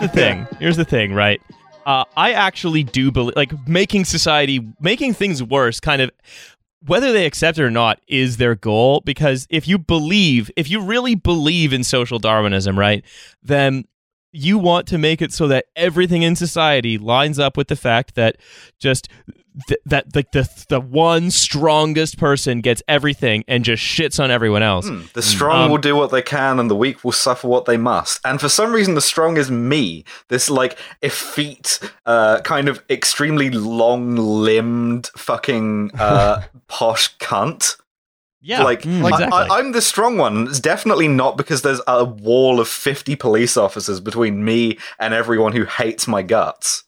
the thing. Here's the thing, right? Uh, I actually do believe, like, making society, making things worse, kind of, whether they accept it or not, is their goal. Because if you believe, if you really believe in social Darwinism, right, then you want to make it so that everything in society lines up with the fact that just th- that like the the one strongest person gets everything and just shits on everyone else. Hmm, The strong Um, will do what they can, and the weak will suffer what they must. And for some reason, the strong is me. This like effete, uh, kind of extremely long-limbed, fucking uh, posh cunt. Yeah, like mm, I- exactly. I, I'm the strong one. It's definitely not because there's a wall of 50 police officers between me and everyone who hates my guts.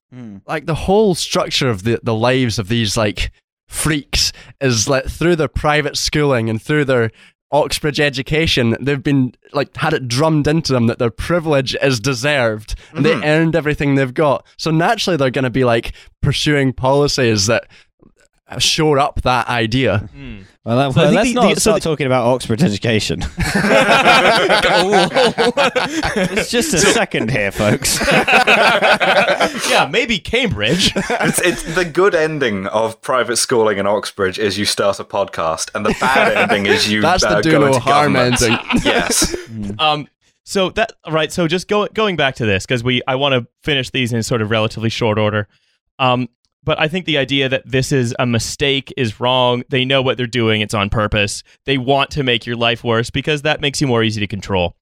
like the whole structure of the, the lives of these like freaks is like through their private schooling and through their Oxbridge education, they've been like had it drummed into them that their privilege is deserved and Mhm. they earned everything they've got. So naturally they're going to be like pursuing policies that shore up that idea. Mm. Well, that, So I well let's the- not the- so start the- talking about Oxford education. it's just a second here, folks. yeah, maybe Cambridge. it's, it's the good ending of private schooling in Oxbridge is you start a podcast, and the bad ending is you That's the uh, do go no into harm government. ending. yes. um so that right so just go, going back to this because we i want to finish these in sort of relatively short order um but i think the idea that this is a mistake is wrong. They know what they're doing. It's on purpose. They want to make your life worse because that makes you more easy to control.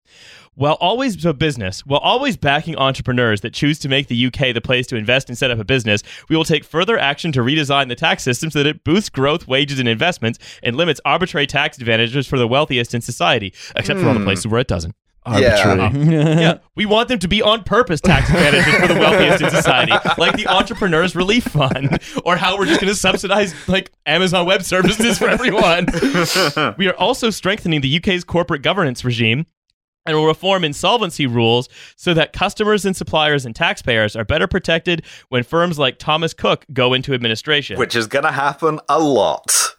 While always so business. While always backing entrepreneurs that choose to make the uk the place to invest and set up a business. We will take further action to redesign the tax system so that it boosts growth wages and investments and limits arbitrary tax advantages for the wealthiest in society except for all the Hmm. places where it doesn't Arbitrary. Uh-huh. yeah, we want them to be on purpose tax advantages for the wealthiest in society, like the Entrepreneurs Relief Fund, or how we're just going to subsidize like Amazon Web Services for everyone. we are also strengthening the UK's corporate governance regime. And will reform insolvency rules so that customers and suppliers and taxpayers are better protected when firms like Thomas Cook go into administration. Which is going to happen a lot.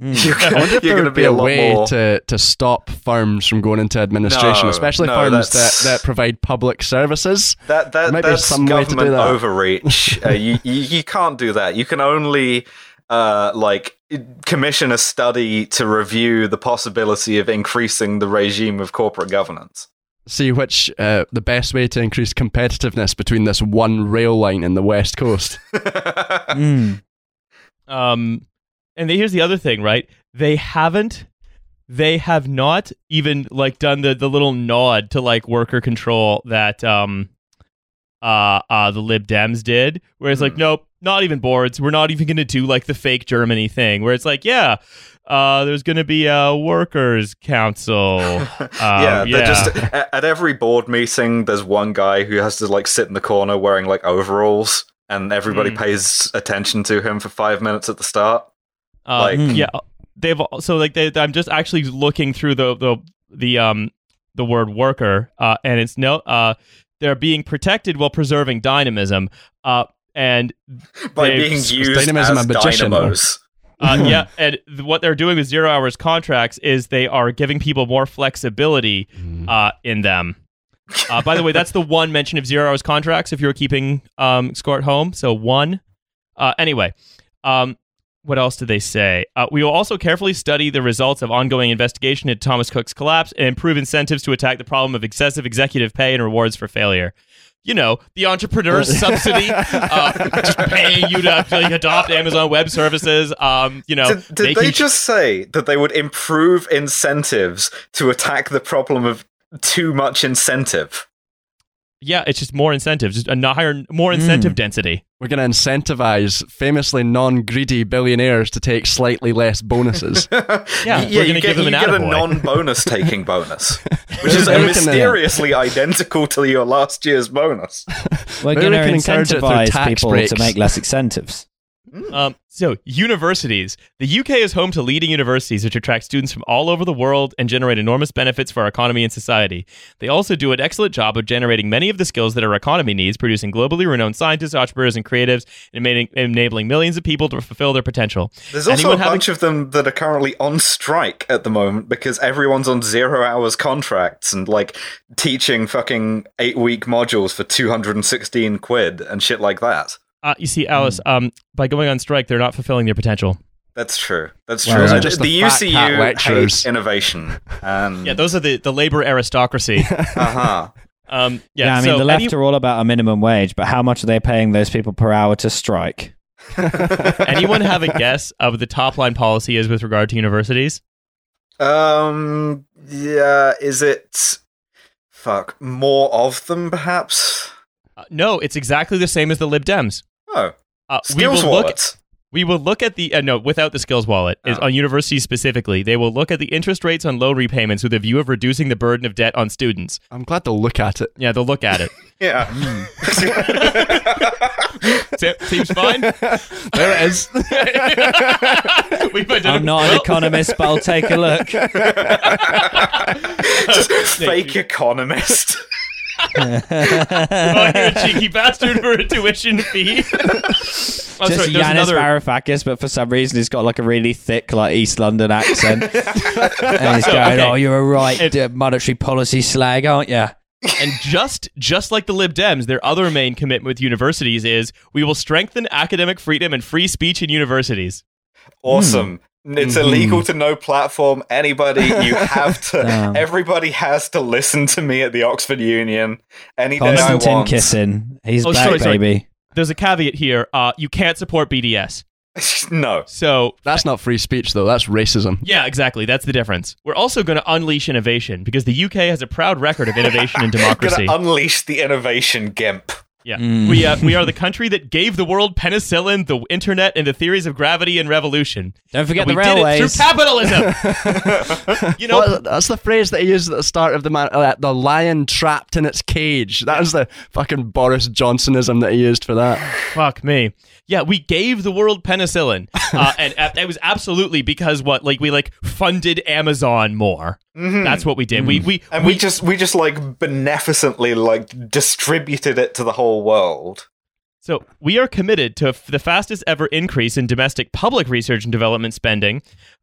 You're I wonder if you're there going to would be be a a lot way more. to, to stop firms from going into administration, No, especially no, firms that, that's- that provide public services. That that Maybe that's some way to do government that. overreach. uh, you, you you can't do that. You can only uh like commission a study to review the possibility of increasing the regime of corporate governance. See which uh, the best way to increase competitiveness between this one rail line in the west coast. Mm. Um, and then here's the other thing, right? They haven't, they have not even like done the the little nod to like worker control that um, uh, uh, the Lib Dems did, where it's like, Hmm. nope, not even boards. We're not even going to do like the fake Germany thing, where it's like, yeah. Uh, there's going to be a workers' council. Um, yeah, yeah. they're just at, at every board meeting. There's one guy who has to like sit in the corner wearing like overalls, and everybody Mm. pays attention to him for five minutes at the start. Uh, Like- yeah, they've so like they, I'm just actually looking through the the the um the word worker, uh, and it's no uh they're being protected while preserving dynamism, uh, and By being used dynamism as and magician, dynamos. uh, yeah, and th- what they're doing with zero hours contracts is they are giving people more flexibility uh in them. Uh, by the way, that's the one mention of zero hours contracts if you're keeping um, score at home. So one. Uh, anyway, um, what else did they say? Uh, we will also carefully study the results of ongoing investigation into Thomas Cook's collapse and improve incentives to attack the problem of excessive executive pay and rewards for failure. You know, the entrepreneur's subsidy, uh, just paying you to like, adopt Amazon Web Services. Um, you know, Did, did making they just say that they would improve incentives to attack the problem of too much incentive? Yeah, it's just more incentives, just a n- higher, more hmm. incentive density. We're going to incentivize famously non-greedy billionaires to take slightly less bonuses. Yeah, Y- we're gonna you give get, them you an get a non-bonus taking bonus, which is Maybe we can, mysteriously identical to your last year's bonus. We're going to can encourage it through incentivize people breaks. to make less incentives. Um, so, universities. The UK is home to leading universities, which attract students from all over the world and generate enormous benefits for our economy and society. They also do an excellent job of generating many of the skills that our economy needs, producing globally renowned scientists, entrepreneurs, and creatives, and enabling millions of people to fulfill their potential. There's also Anyone a having- bunch of them that are currently on strike at the moment because everyone's on zero hours contracts and like teaching fucking eight week modules for 216 quid and shit like that. Uh, you see, Alice, um, by going on strike, they're not fulfilling their potential. That's true. That's true. those are just the the fat cat UCU hates innovation. And, Yeah, those are the, the labor aristocracy. uh-huh. Um, yeah, Yeah, I mean, so the left any- are all about a minimum wage, but how much are they paying those people per hour to strike? anyone have a guess of the top line policy is with regard to universities? Um, yeah, is it. Fuck, more of them perhaps? Uh, no, it's exactly the same as the Lib Dems. Oh, Uh, we skills will look. wallets. We will look at the uh, no without the skills wallet is Oh. on universities specifically. They will look at the interest rates on loan repayments with a view of reducing the burden of debt on students. I'm glad they'll look at it. Yeah, they'll look at it. Yeah. Se- Seems fine. There it is. We've. I'm not an economist, but I'll take a look. Just fake economist. Oh, you're a cheeky bastard for a tuition fee. oh, Just sorry, Yanis another. Varoufakis, but for some reason he's got like a really thick, like East London accent, and he's So, going, okay. "Oh, you're a right It- uh, monetary policy slag, aren't you?" And just just like the Lib Dems, their other main commitment with universities is we will strengthen academic freedom and free speech in universities. Awesome. It's Mhm. illegal to no platform. Anybody, you have to. Yeah. Everybody has to listen to me at the Oxford Union any day I Constantine want. kissing, he's Oh, back, sorry, sorry. baby. There's a caveat here. Uh, you can't support BDS. no. So That's not free speech, though. That's racism. yeah, exactly. That's the difference. We're also going to unleash innovation because the UK has a proud record of innovation and democracy. Gonna unleash the innovation gimp. Yeah, Mm. we uh, we are the country that gave the world penicillin, the internet, and the theories of gravity and revolution. Don't forget And the we did it railways. through capitalism. you know, Well, that's the phrase that he used at the start of the man, uh, the lion trapped in its cage. That was the fucking Boris Johnsonism that he used for that. fuck me. Yeah, we gave the world penicillin, uh, and uh, it was absolutely because what? Like we like funded Amazon more. That's what we did. We we And we, just we just like beneficently like distributed it to the whole world. So, we are committed to f- the fastest ever increase in domestic public research and development spending.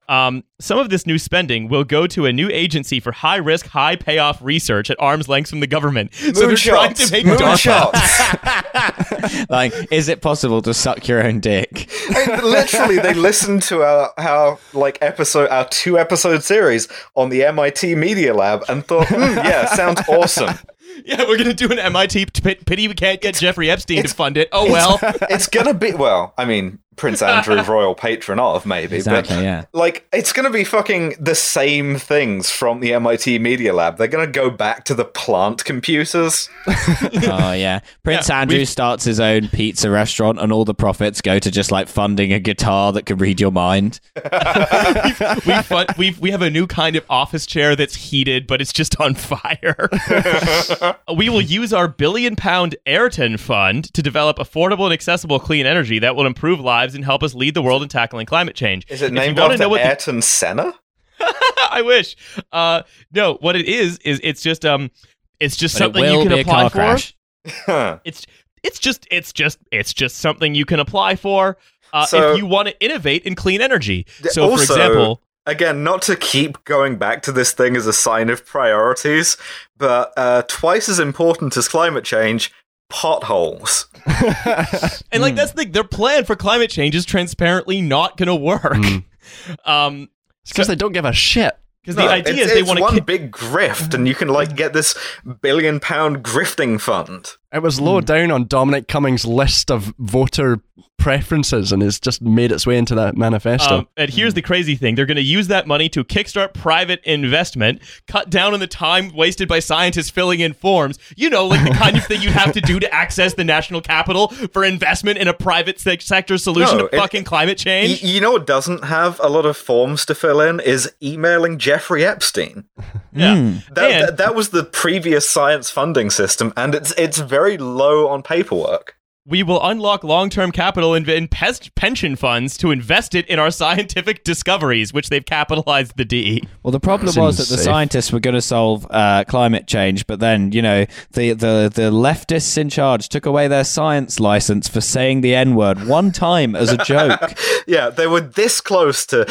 Um, some of this new spending will go to a new agency for high risk, high payoff research at arm's length from the government. so, they're trying to Moonshots. make Moonshots. like, is it possible to suck your own dick? And literally, they listened to our our like episode, our two episode series on the MIT Media Lab, and thought, hmm, yeah, sounds awesome. Yeah, we're going to do an MIT. p- Pity we can't get Jeffrey Epstein to fund it. Oh, well. It's gonna be well. I mean, Prince Andrew, royal patron of maybe, Exactly, but yeah. like it's gonna be fucking the same things from the MIT Media Lab. They're gonna go back to the plant computers. Oh yeah, Prince Yeah, Andrew we've- starts his own pizza restaurant, and all the profits go to just like funding a guitar that can read your mind. we, fund, we, we have a new kind of office chair that's heated, but it's just on fire. we will use our billion pound Ayrton fund to develop affordable and accessible clean energy that will improve lives and help us lead the world in tackling climate change. Is it If named after know what the- Ayrton Senna? I wish. Uh, no, what it is is it's just um, it's just But it something will you can be a apply car for. crash. It's it's just it's just it's just something you can apply for uh, So- if you want to innovate in clean energy. D- So, for example. Again, not to keep going back to this thing as a sign of priorities, but uh, twice as important as climate change, potholes. And like that's the thing, their plan for climate change is transparently not going to work. Mm. Um, It's because they don't give a shit. because No, the idea it's, is they it's want one to. big grift, and you can like get this billion pound grifting fund. It was low down on Dominic Cummings' list of voter preferences and has just made its way into that manifesto. Um, and here's the crazy thing: they're going to use that money to kickstart private investment, cut down on the time wasted by scientists filling in forms. You know, like the kind of thing you'd have to do to access the national capital for investment in a private se- sector solution No, to it- fucking climate Y- change. you know what doesn't have a lot of forms to fill in is emailing Jeffrey Epstein. yeah. That, And- that that was the previous science funding system, and it's it's very low on paperwork. we will unlock long-term capital in, in pest pension funds to invest it in our scientific discoveries, which they've capitalized the D. Well, the problem Seems was that the safe. scientists were going to solve uh, climate change, but then you know the, the the leftists in charge took away their science license for saying the n word one time as a joke. Yeah, they were this close to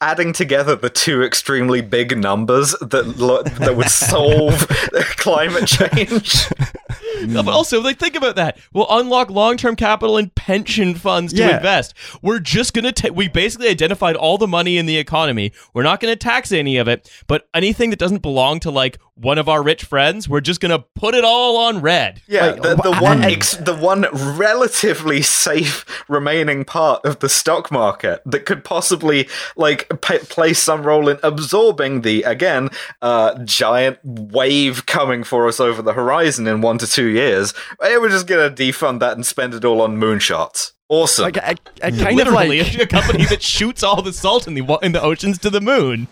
adding together the two extremely big numbers that lo- that would solve climate change. No, But also, like, think about that. We'll unlock long-term capital and pension funds to Yeah. invest. We're just gonna ta- we basically identified all the money in the economy. We're not gonna tax any of it, but anything that doesn't belong to like one of our rich friends, we're just gonna put it all on red. Yeah, Like, the, the wha- one ex- the one relatively safe remaining part of the stock market that could possibly like p- play some role in absorbing the again uh, giant wave coming for us over the horizon in one to two years. Eh, We're just gonna defund that and spend it all on moonshots. Awesome. Like, I, I kind of Literally, like. a, a company that shoots all the salt in the in the oceans to the moon.